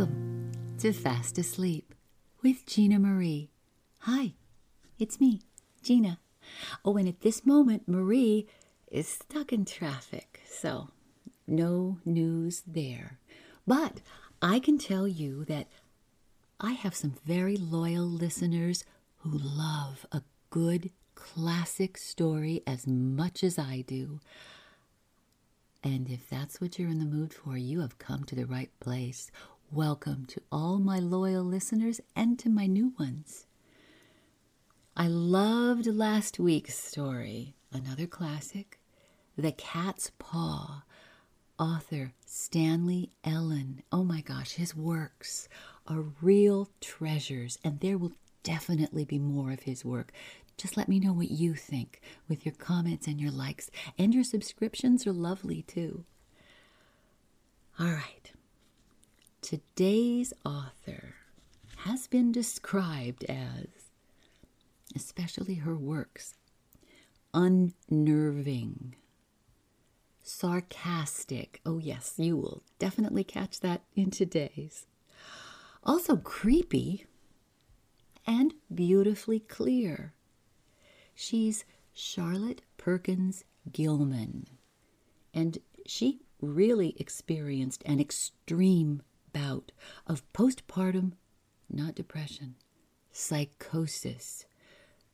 Welcome to Fast Asleep with Gina Marie. Hi, it's me, Gina. Oh, and at this moment, Marie is stuck in traffic, so no news there. But I can tell you that I have some very loyal listeners who love a good classic story as much as I do. And if that's what you're in the mood for, you have come to the right place. Welcome to all my loyal listeners and to my new ones. I loved last week's story, another classic, The Cat's Paw. Author Stanley Ellin. Oh my gosh, his works are real treasures, and there will definitely be more of his work. Just let me know what you think with your comments and your likes, and your subscriptions are lovely too. All right. Today's author has been described as, especially her works, unnerving, sarcastic. Oh, yes, you will definitely catch that in today's. Also creepy and beautifully clear. She's Charlotte Perkins Gilman, and she really experienced an extreme bout of postpartum, not depression, psychosis.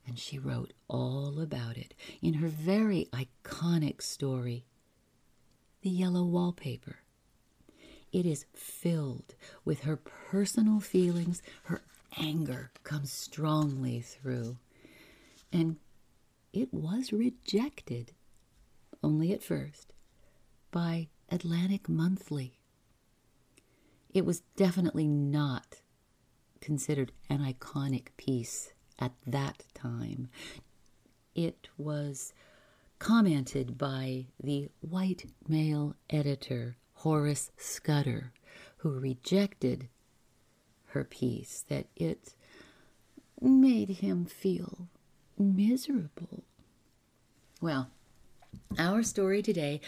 And she wrote all about it in her very iconic story, The Yellow Wallpaper. It is filled with her personal feelings. Her anger comes strongly through. And it was rejected, only at first, by Atlantic Monthly. It was definitely not considered an iconic piece at that time. It was commented by the white male editor Horace Scudder, who rejected her piece, that it made him feel miserable. Well, our story today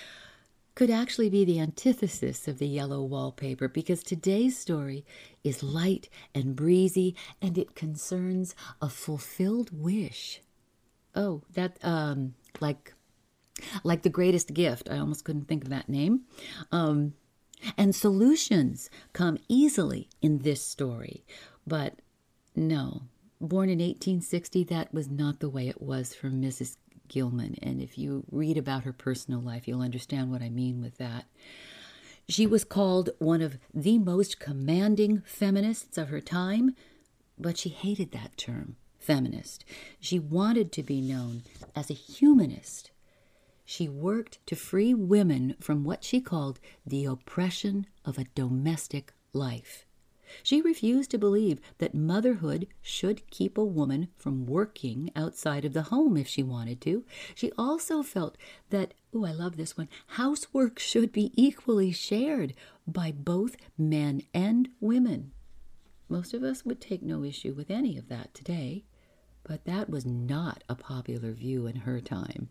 could actually be the antithesis of the yellow wallpaper because today's story is light and breezy and it concerns a fulfilled wish. Oh, that um like like the greatest gift. I almost couldn't think of that name. Um and solutions come easily in this story. But no, born in 1860, that was not the way it was for Mrs. Gilman. And if you read about her personal life, you'll understand what I mean with that. She was called one of the most commanding feminists of her time, but she hated that term, feminist. She wanted to be known as a humanist. She worked to free women from what she called the oppression of a domestic life. She refused to believe that motherhood should keep a woman from working outside of the home if she wanted to. She also felt that, oh, I love this one, housework should be equally shared by both men and women. Most of us would take no issue with any of that today, but that was not a popular view in her time.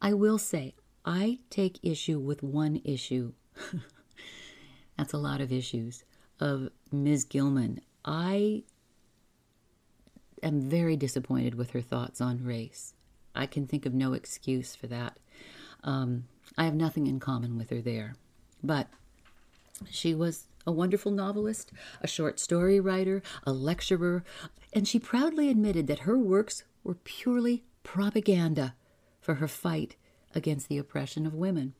I will say, I take issue with one issue. That's a lot of issues of Ms. Gilman. I am very disappointed with her thoughts on race. I can think of no excuse for that. Um, I have nothing in common with her there. But she was a wonderful novelist, a short story writer, a lecturer, and she proudly admitted that her works were purely propaganda for her fight against the oppression of women.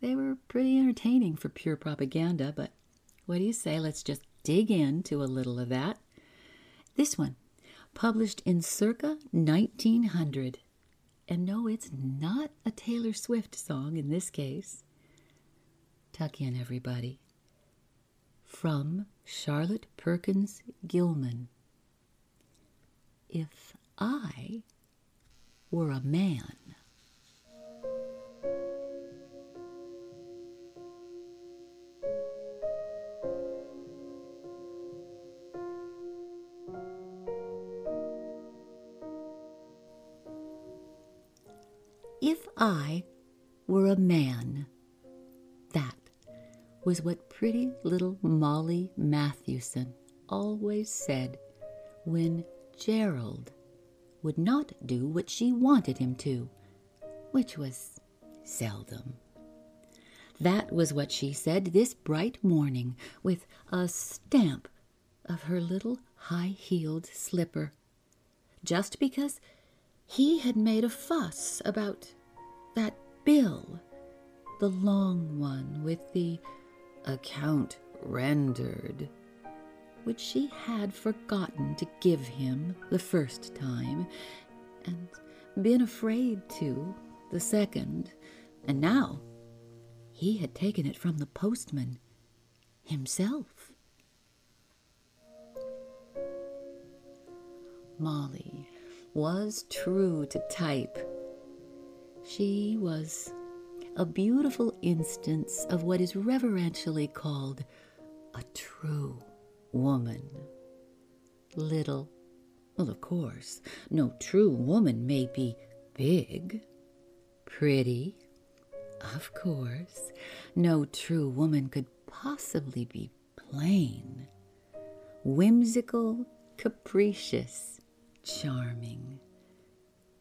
They were pretty entertaining for pure propaganda, but what do you say? Let's just dig into a little of that. This one, published in circa 1900. And no, it's not a Taylor Swift song in this case. Tuck in, everybody. From Charlotte Perkins Gilman. If I were a man. I were a man, that was what pretty little Molly Mathewson always said when Gerald would not do what she wanted him to, which was seldom. That was what she said this bright morning with a stamp of her little high heeled slipper, just because he had made a fuss about that bill, the long one with the account rendered, which she had forgotten to give him the first time, and been afraid to the second, and now he had taken it from the postman himself. Molly was true to type. She was a beautiful instance of what is reverentially called a true woman. Little, well, of course, no true woman may be big, pretty, of course, no true woman could possibly be plain, whimsical, capricious, charming,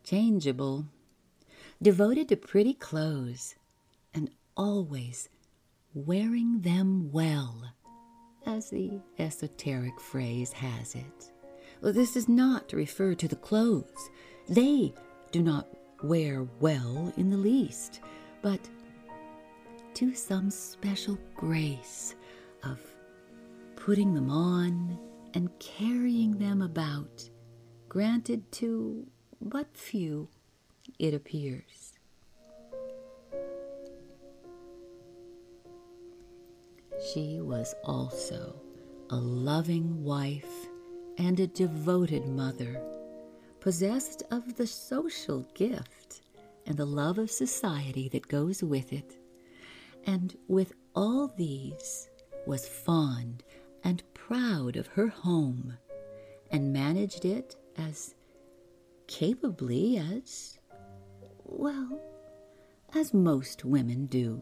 changeable, devoted to pretty clothes, and always wearing them well, as the esoteric phrase has it. This does not to refer to the clothes. They do not wear well in the least but to some special grace of putting them on and carrying them about, granted to but few, it appears. She was also a loving wife and a devoted mother, possessed of the social gift and the love of society that goes with it. And with all these, was fond and proud of her home, and managed it as capably as, well, as most women do.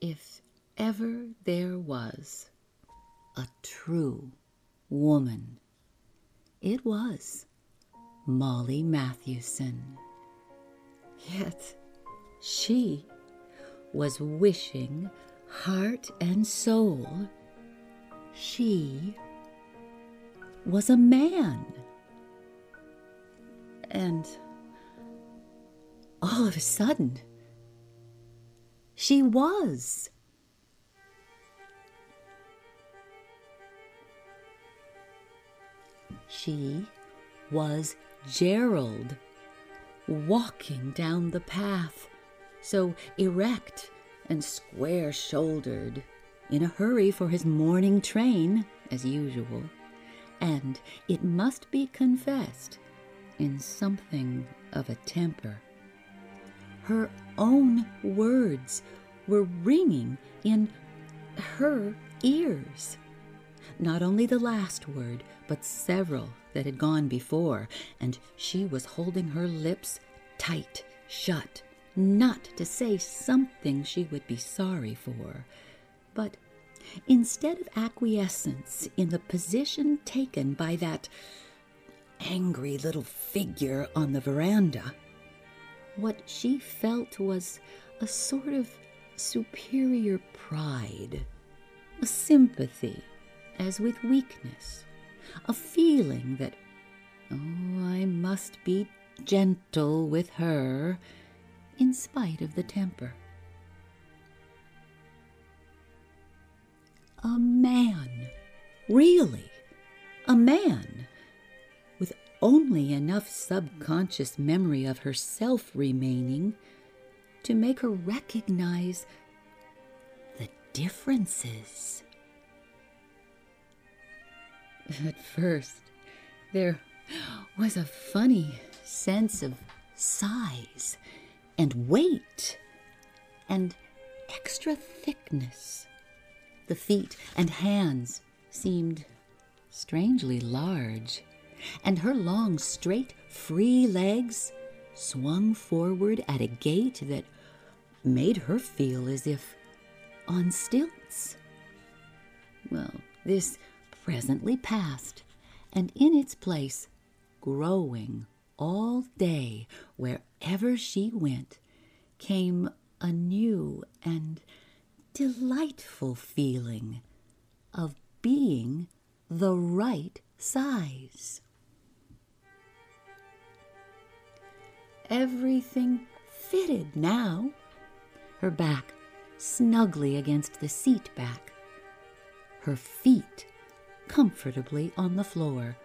If ever there was a true woman, it was Molly Mathewson. Yet she was wishing, heart and soul, she was a man. And all of a sudden, she was. She was Gerald, walking down the path, so erect and square shouldered, in a hurry for his morning train, as usual, and, it must be confessed, in something of a temper. Her own words were ringing in her ears. Not only the last word, but several that had gone before, and she was holding her lips tight shut, not to say something she would be sorry for. But instead of acquiescence in the position taken by that angry little figure on the veranda, what she felt was a sort of superior pride, a sympathy as with weakness, a feeling that, oh, I must be gentle with her in spite of the temper. A man, really, a man, only enough subconscious memory of herself remaining to make her recognize the differences. At first, there was a funny sense of size and weight and extra thickness. The feet and hands seemed strangely large, and her long, straight, free legs swung forward at a gait that made her feel as if on stilts. Well, this presently passed, and in its place, growing all day wherever she went, came a new and delightful feeling of being the right size. Everything fitted now. Her back snugly against the seat back, her feet comfortably on the floor.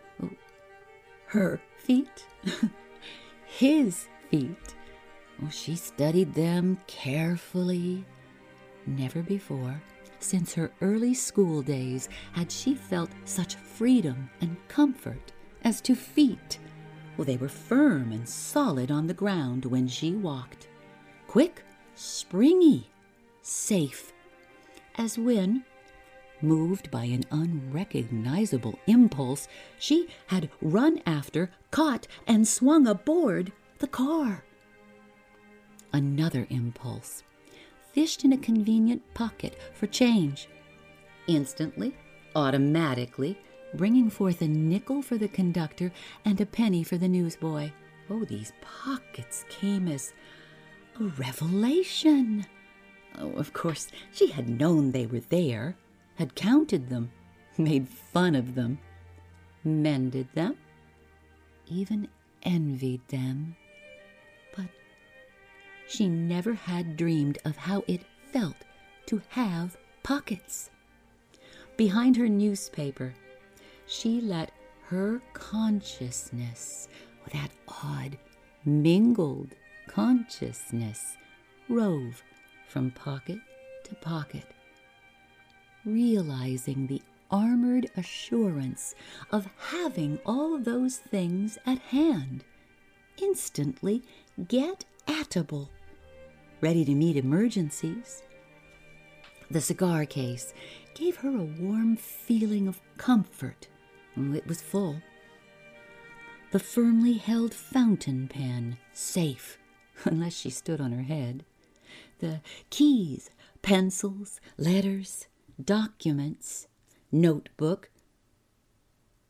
Her feet? His feet. Oh, she studied them carefully. Never before, since her early school days, had she felt such freedom and comfort as to feet. Well, they were firm and solid on the ground when she walked. Quick, springy, safe, as when, moved by an unrecognizable impulse, she had run after, caught, and swung aboard the car. Another impulse fished in a convenient pocket for change. Instantly, automatically, bringing forth a nickel for the conductor and a penny for the newsboy. Oh, these pockets came as a revelation. Oh, of course, she had known they were there, had counted them, made fun of them, mended them, even envied them. But she never had dreamed of how it felt to have pockets. Behind her newspaper, she let her consciousness, that odd, mingled consciousness, rove from pocket to pocket, realizing the armored assurance of having all those things at hand, instantly get atable, ready to meet emergencies. The cigar case gave her a warm feeling of comfort. It was full. The firmly held fountain pen, safe, unless she stood on her head the keys, pencils, letters, documents, notebook,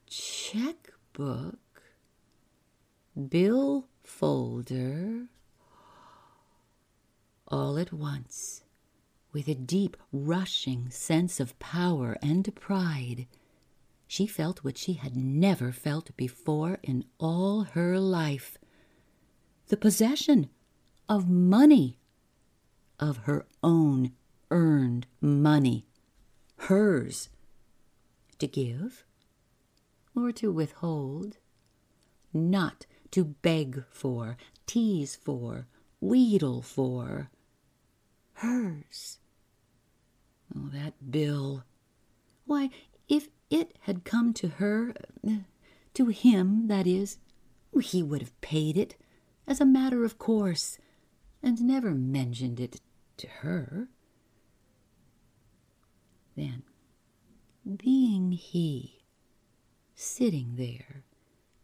checkbook, bill folder, all at once, with a deep, rushing sense of power and pride. She felt what she had never felt before in all her life. The possession of money. Of her own earned money, hers, to give or to withhold, not to beg for, tease for, wheedle for, hers. Oh, that bill. Why, if it had come to her, to him, that is, he would have paid it as a matter of course, and never mentioned it to her. Then, being he, sitting there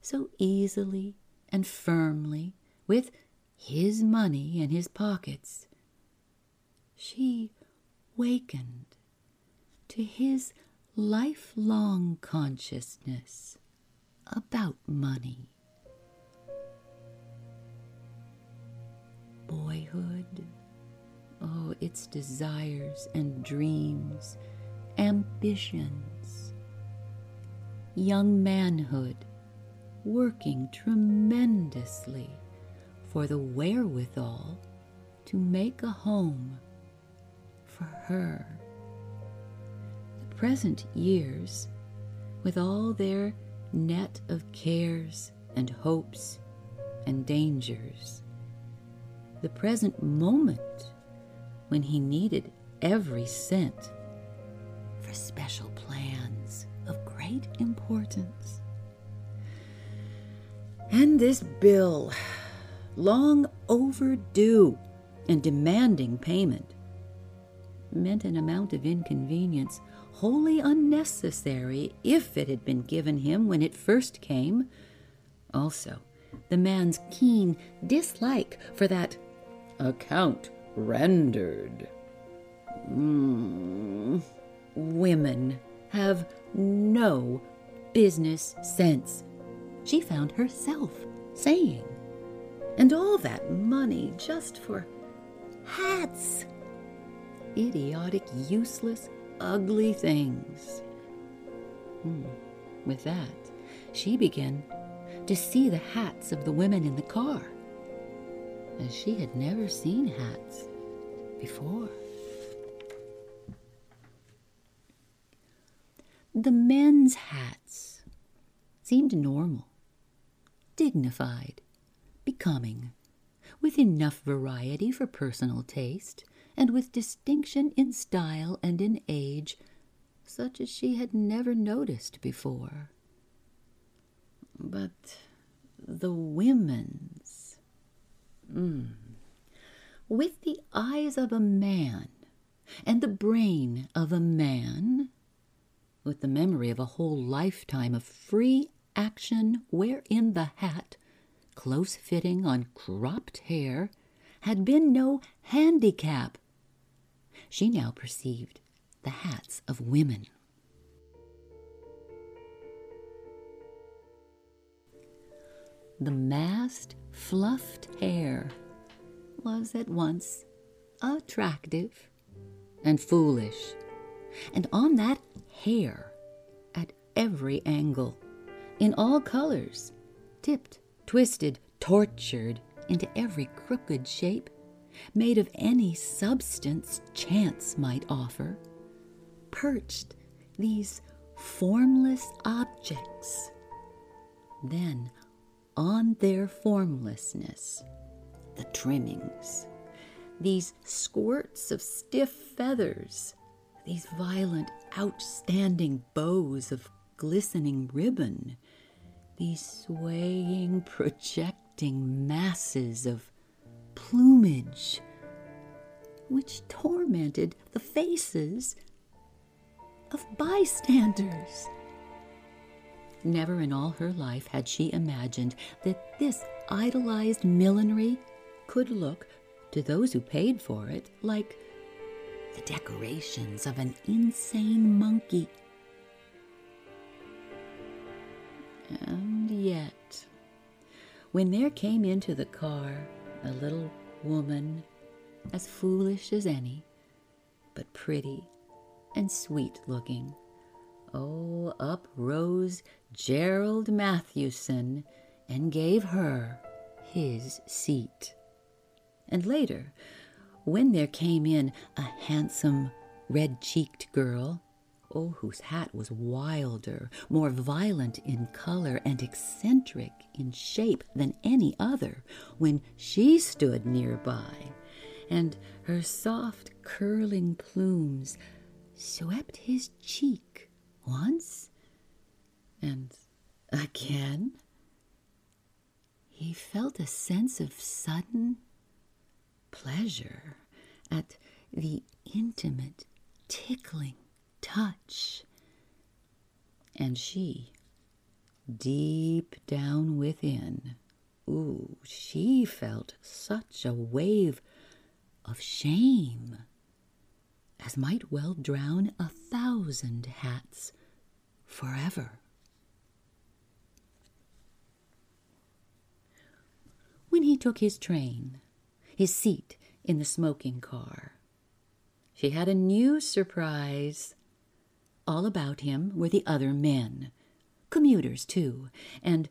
so easily and firmly with his money in his pockets, she wakened to his lifelong consciousness about money. Boyhood Oh, its desires and dreams, ambitions. Young manhood, working tremendously for the wherewithal to make a home for her. Present years, with all their net of cares and hopes and dangers, the present moment when he needed every cent for special plans of great importance. And this bill, long overdue and demanding payment, meant an amount of inconvenience wholly unnecessary if it had been given him when it first came. Also, the man's keen dislike for that account rendered. Mm, women have no business sense, she found herself saying. And all that money just for hats. Idiotic, useless, ugly things. Hmm. With that, she began to see the hats of the women in the car, as she had never seen hats before. The men's hats seemed normal, dignified, becoming, with enough variety for personal taste, and with distinction in style and in age, such as she had never noticed before. But the women's. Mm, with the eyes of a man and the brain of a man, with the memory of a whole lifetime of free action wherein the hat, close fitting on cropped hair, had been no handicap. She now perceived the hats of women. The massed, fluffed hair was at once attractive and foolish, and on that hair, at every angle, in all colors, tipped, twisted, tortured into every crooked shape, made of any substance chance might offer, perched these formless objects. Then on their formlessness, the trimmings, these squirts of stiff feathers, these violent, outstanding bows of glistening ribbon, these swaying, projecting masses of plumage, which tormented the faces of bystanders. Never in all her life had she imagined that this idolized millinery could look, to those who paid for it, like the decorations of an insane monkey. And yet, when there came into the car a little woman, as foolish as any, but pretty and sweet looking, oh, up rose Gerald Mathewson and gave her his seat. And later, when there came in a handsome, red cheeked girl, oh, whose hat was wilder, more violent in color, and eccentric in shape than any other, when she stood nearby, and her soft, curling plumes swept his cheek once and again, he felt a sense of sudden pleasure at the intimate, tickling touch. And she, deep down within, ooh, she felt such a wave of shame as might well drown a thousand hats forever. when he took his train, his seat in the smoking car. She had a new surprise. All about him were the other men, commuters too, and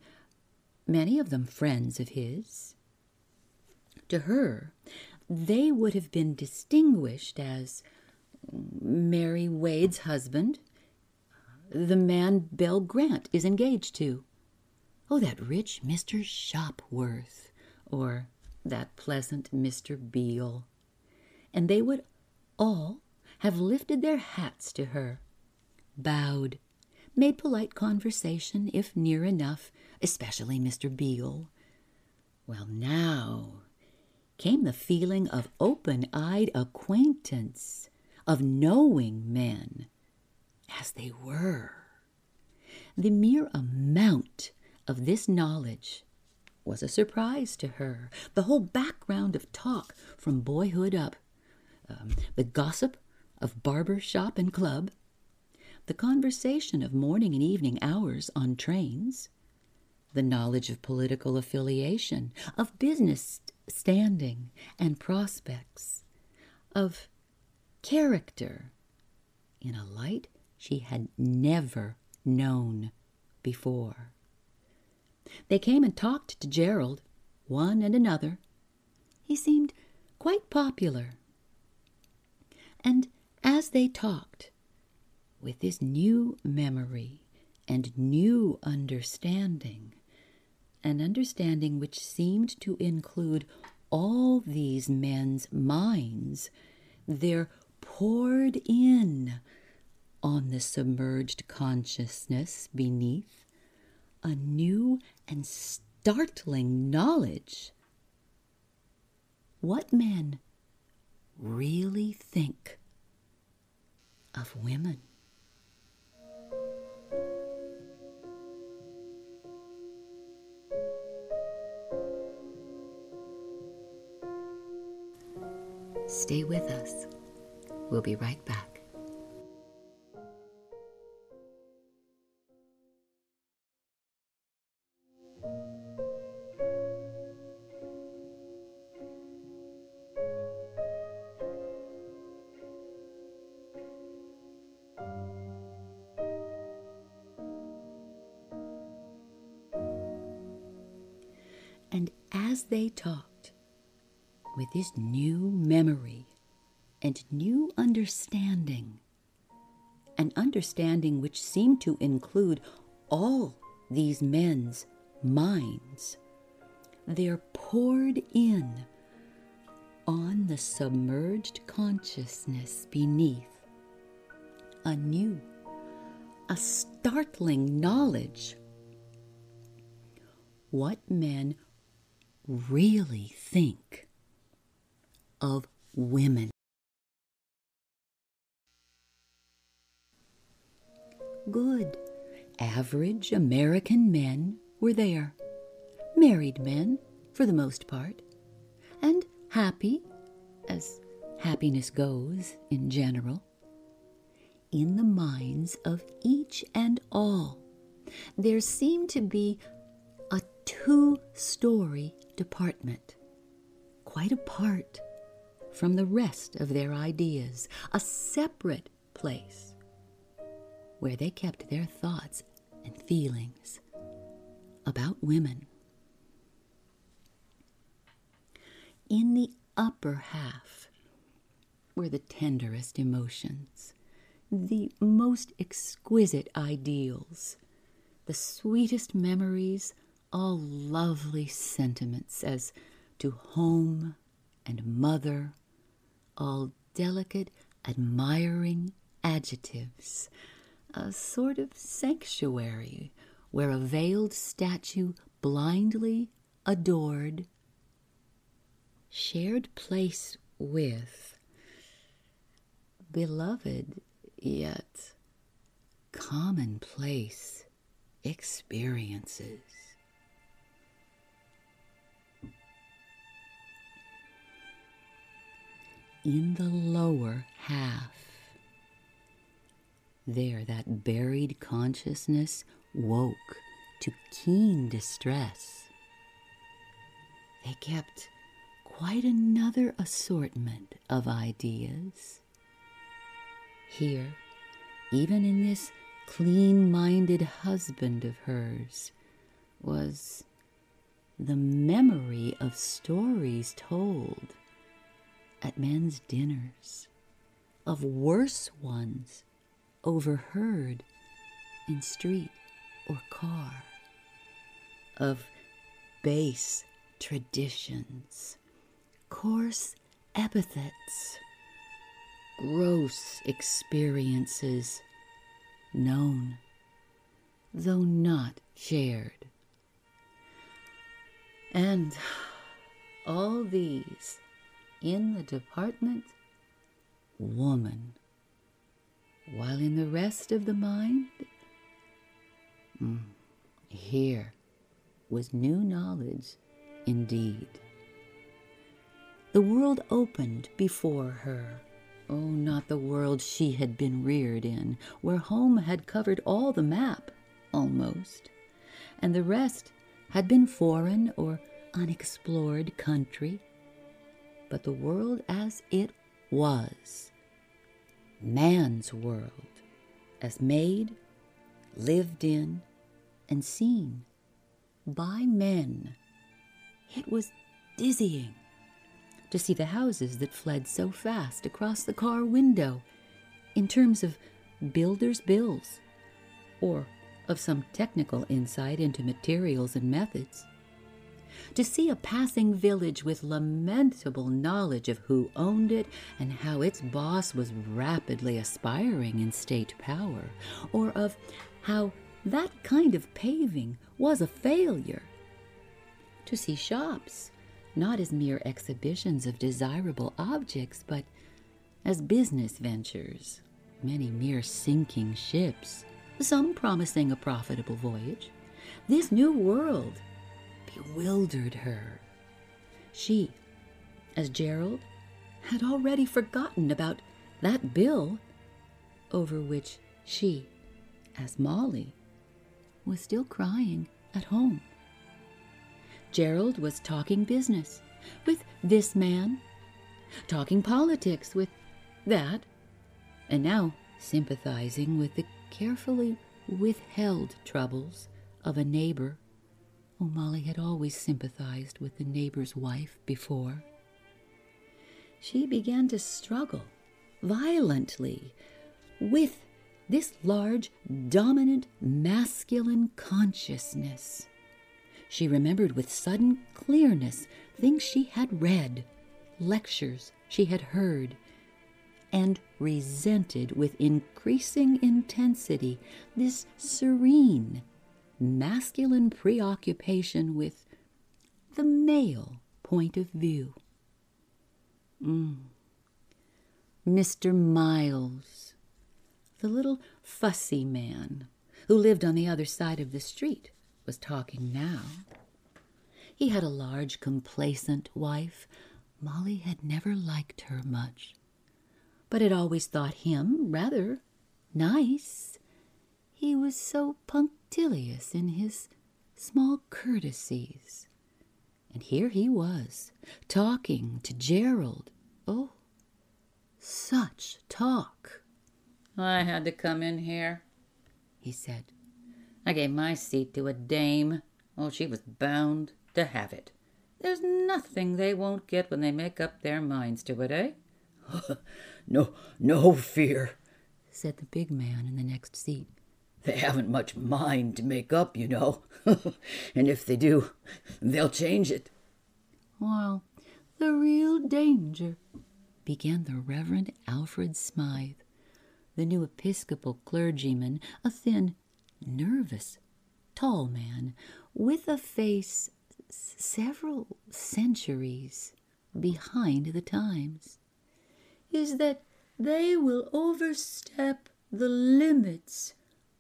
many of them friends of his. To her, they would have been distinguished as Mary Wade's husband, the man Belle Grant is engaged to. Oh, that rich Mr. Shopworth or that pleasant Mr. Beale, and they would all have lifted their hats to her, bowed, made polite conversation if near enough, especially Mr. Beale. Well, now came the feeling of open eyed acquaintance, of knowing men as they were. The mere amount of this knowledge was a surprise to her. The whole background of talk from boyhood up um, the gossip of barber shop and club, the conversation of morning and evening hours on trains, the knowledge of political affiliation, of business standing and prospects, of character in a light she had never known before. They came and talked to Gerald, one and another. He seemed quite popular. And as they talked, with this new memory and new understanding, an understanding which seemed to include all these men's minds, there poured in on the submerged consciousness beneath a new and startling knowledge. What men really think of women. Stay with us. We'll be right back. And as they talked, with this new memory and new understanding, an understanding which seemed to include all these men's minds, there poured in on the submerged consciousness beneath. A new, a startling knowledge. What men really think of women. Good, average American men were there, married men for the most part, and happy, as happiness goes in general. In the minds of each and all, there seemed to be a two story department, quite apart from the rest of their ideas, a separate place where they kept their thoughts and feelings about women. In the upper half were the tenderest emotions, the most exquisite ideals, the sweetest memories, all lovely sentiments as to home and mother, all delicate, admiring adjectives a sort of sanctuary where a veiled statue blindly adored, shared place with, beloved yet commonplace experiences. In the lower half there, that buried consciousness woke to keen distress. They kept quite another assortment of ideas. Here, even in this clean minded husband of hers, was the memory of stories told at men's dinners, of worse ones overheard in street or car, of base traditions, coarse epithets, gross experiences known, though not shared. And all these in the department woman while in the rest of the mind, mm, here was new knowledge indeed. the world opened before her. Oh, not the world she had been reared in, where home had covered all the map, almost, and the rest had been foreign or unexplored country, but the world as it was, man's world, as made, lived in, and seen by men. It was dizzying to see the houses that fled so fast across the car window in terms of builders' bills or of some technical insight into materials and methods. To see a passing village with lamentable knowledge of who owned it and how its boss was rapidly aspiring in state power, or of how that kind of paving was a failure. To see shops not as mere exhibitions of desirable objects, but as business ventures, many mere sinking ships, some promising a profitable voyage. This new world bewildered her. She, as Gerald, had already forgotten about that bill over which she, as Molly, was still crying at home. Gerald was talking business with this man, talking politics with that, and now sympathizing with the carefully withheld troubles of a neighbor. Oh, Molly had always sympathized with the neighbor's wife before. She began to struggle violently with this large, dominant, masculine consciousness. She remembered with sudden clearness things she had read, lectures she had heard, and resented with increasing intensity this serene, masculine preoccupation with the male point of view. Mm. Mr. Miles, the little fussy man who lived on the other side of the street, was talking now. He had a large, complacent wife. Molly had never liked her much, but had always thought him rather nice. He was so punctilious in his small courtesies. And here he was, talking to Gerald. Oh, such talk. I had to come in here, he said. I gave my seat to a dame. Oh, she was bound to have it. There's nothing they won't get when they make up their minds to it, eh? no, no fear, said the big man in the next seat. They haven't much mind to make up, you know. and if they do, they'll change it. Well, the real danger, began the Reverend Alfred Smythe, the new Episcopal clergyman, a thin, nervous, tall man with a face several centuries behind the times, is that they will overstep the limits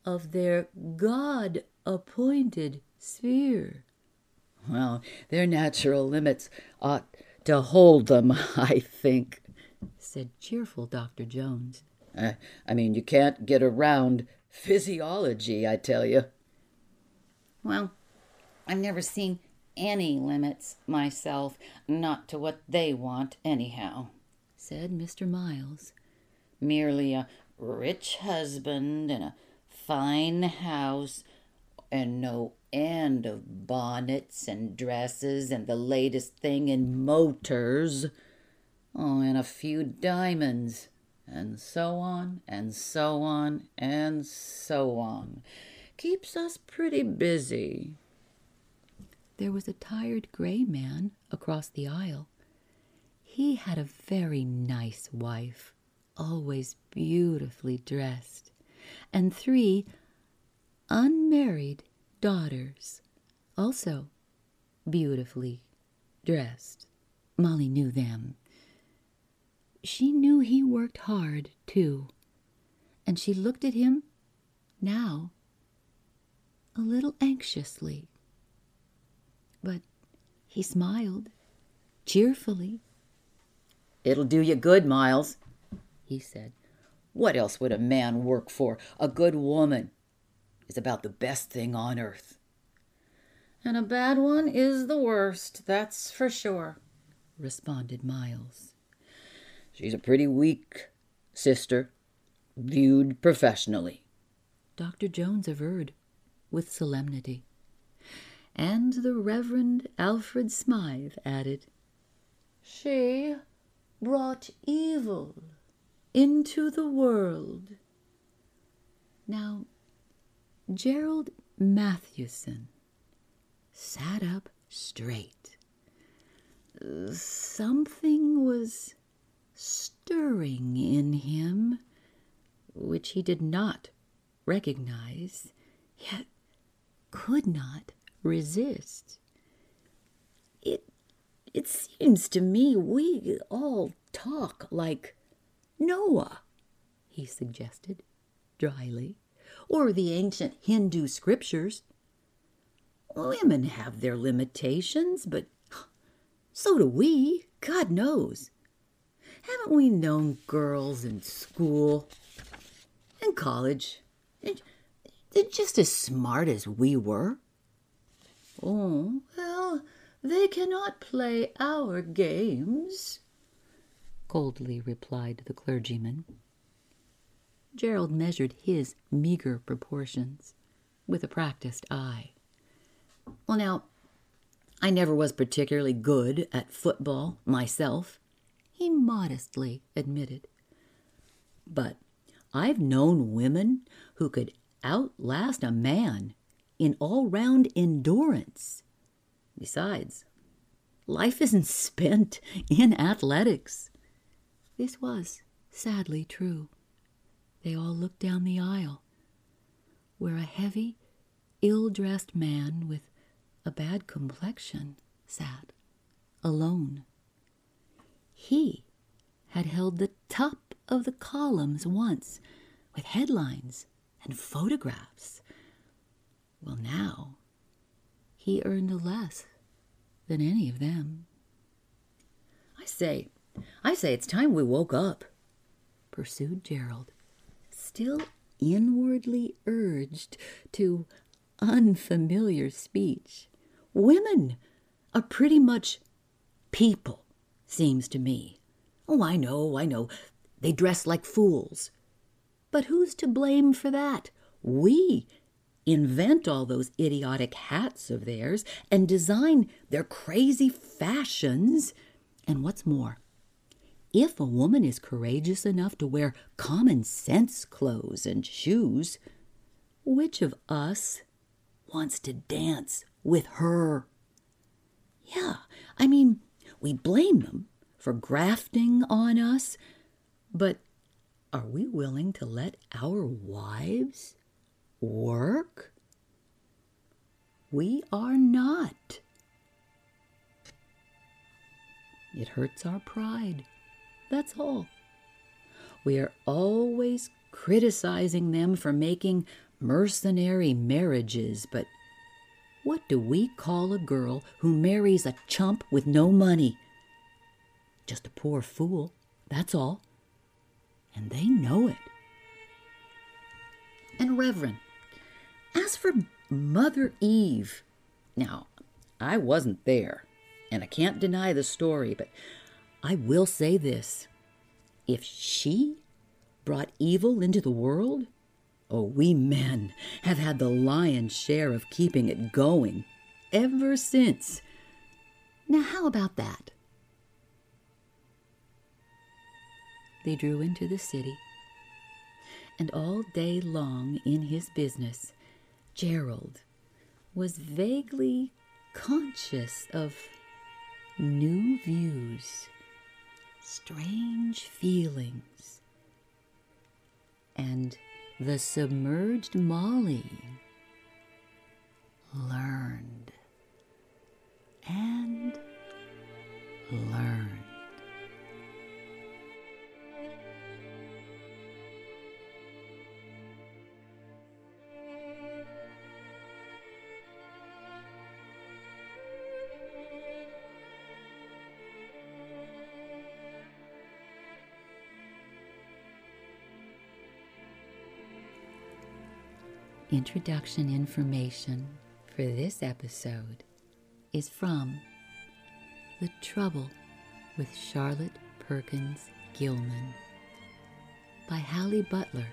of their God appointed sphere. Well, their natural limits ought to hold them, I think, said cheerful Dr. Jones. Uh, I mean, you can't get around Physiology, I tell you. Well, I've never seen any limits myself, not to what they want, anyhow, said Mr. Miles. Merely a rich husband and a fine house and no end of bonnets and dresses and the latest thing in motors. Oh, and a few diamonds and so on, and so on, and so on. Keeps us pretty busy. There was a tired gray man across the aisle. He had a very nice wife, always beautifully dressed, and three unmarried daughters, also beautifully dressed. Molly knew them. She knew he worked hard, too, and she looked at him now a little anxiously. But he smiled cheerfully It'll do you good, Miles, he said. What else would a man work for? A good woman is about the best thing on earth. And a bad one is the worst, that's for sure, responded Miles. She's a pretty weak sister, viewed professionally, Dr. Jones averred with solemnity. And the Reverend Alfred Smythe added, She brought evil into the world. Now, Gerald Mathewson sat up straight. Something was stirring in him which he did not recognize, yet could not resist. It it seems to me we all talk like Noah, he suggested dryly, or the ancient Hindu scriptures. Women have their limitations, but so do we, God knows. Haven't we known girls in school, in college, they're just as smart as we were? Oh, well, they cannot play our games, coldly replied the clergyman. Gerald measured his meager proportions with a practiced eye. Well, now, I never was particularly good at football myself, he modestly admitted. But I've known women who could outlast a man in all round endurance. Besides, life isn't spent in athletics. This was sadly true. They all looked down the aisle, where a heavy, ill dressed man with a bad complexion sat, alone. He had held the top of the columns once, with headlines and photographs. Well, now he earned less than any of them. I say, I say, it's time we woke up, pursued Gerald, still inwardly urged to unfamiliar speech. Women are pretty much people, seems to me. Oh, I know, I know. They dress like fools. But who's to blame for that? We invent all those idiotic hats of theirs and design their crazy fashions. And what's more, if a woman is courageous enough to wear common sense clothes and shoes, which of us wants to dance with her? Yeah, I mean, we blame them for grafting on us, but are we willing to let our wives work? We are not. It hurts our pride. That's all. We are always criticizing them for making mercenary marriages, but what do we call a girl who marries a chump with no money? Just a poor fool, that's all. And they know it. And, Reverend, as for Mother Eve, now, I wasn't there, and I can't deny the story, but I will say this. If she brought evil into the world, oh, we men have had the lion's share of keeping it going ever since. Now, how about that? They drew into the city and all day long in his business, Gerald was vaguely conscious of new views, strange feelings, and the submerged Molly learned and learned. Introduction information for this episode is from The Trouble with Charlotte Perkins Gilman by Hallie Butler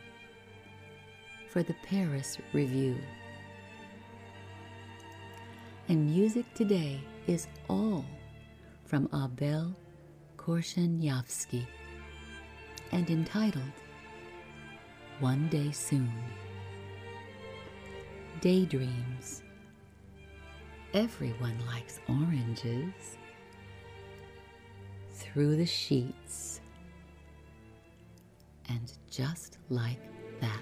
for the Paris Review. And music today is all from Abel Korzeniowski and entitled One Day Soon. Daydreams. Everyone likes oranges. Through the sheets. And just like that.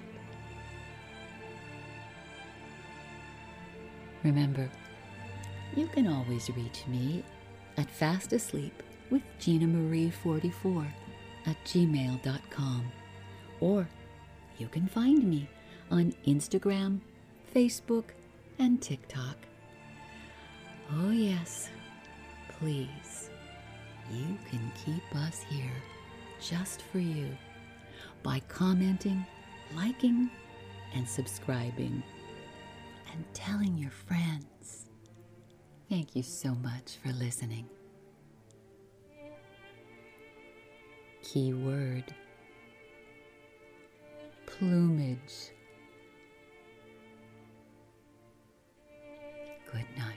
Remember, you can always reach me at fastasleep with Gina Marie 44 at gmail.com. Or you can find me on Instagram, Facebook, and TikTok. Oh, yes, please, you can keep us here just for you by commenting, liking, and subscribing, and telling your friends. Thank you so much for listening. Keyword Plumage. Good night.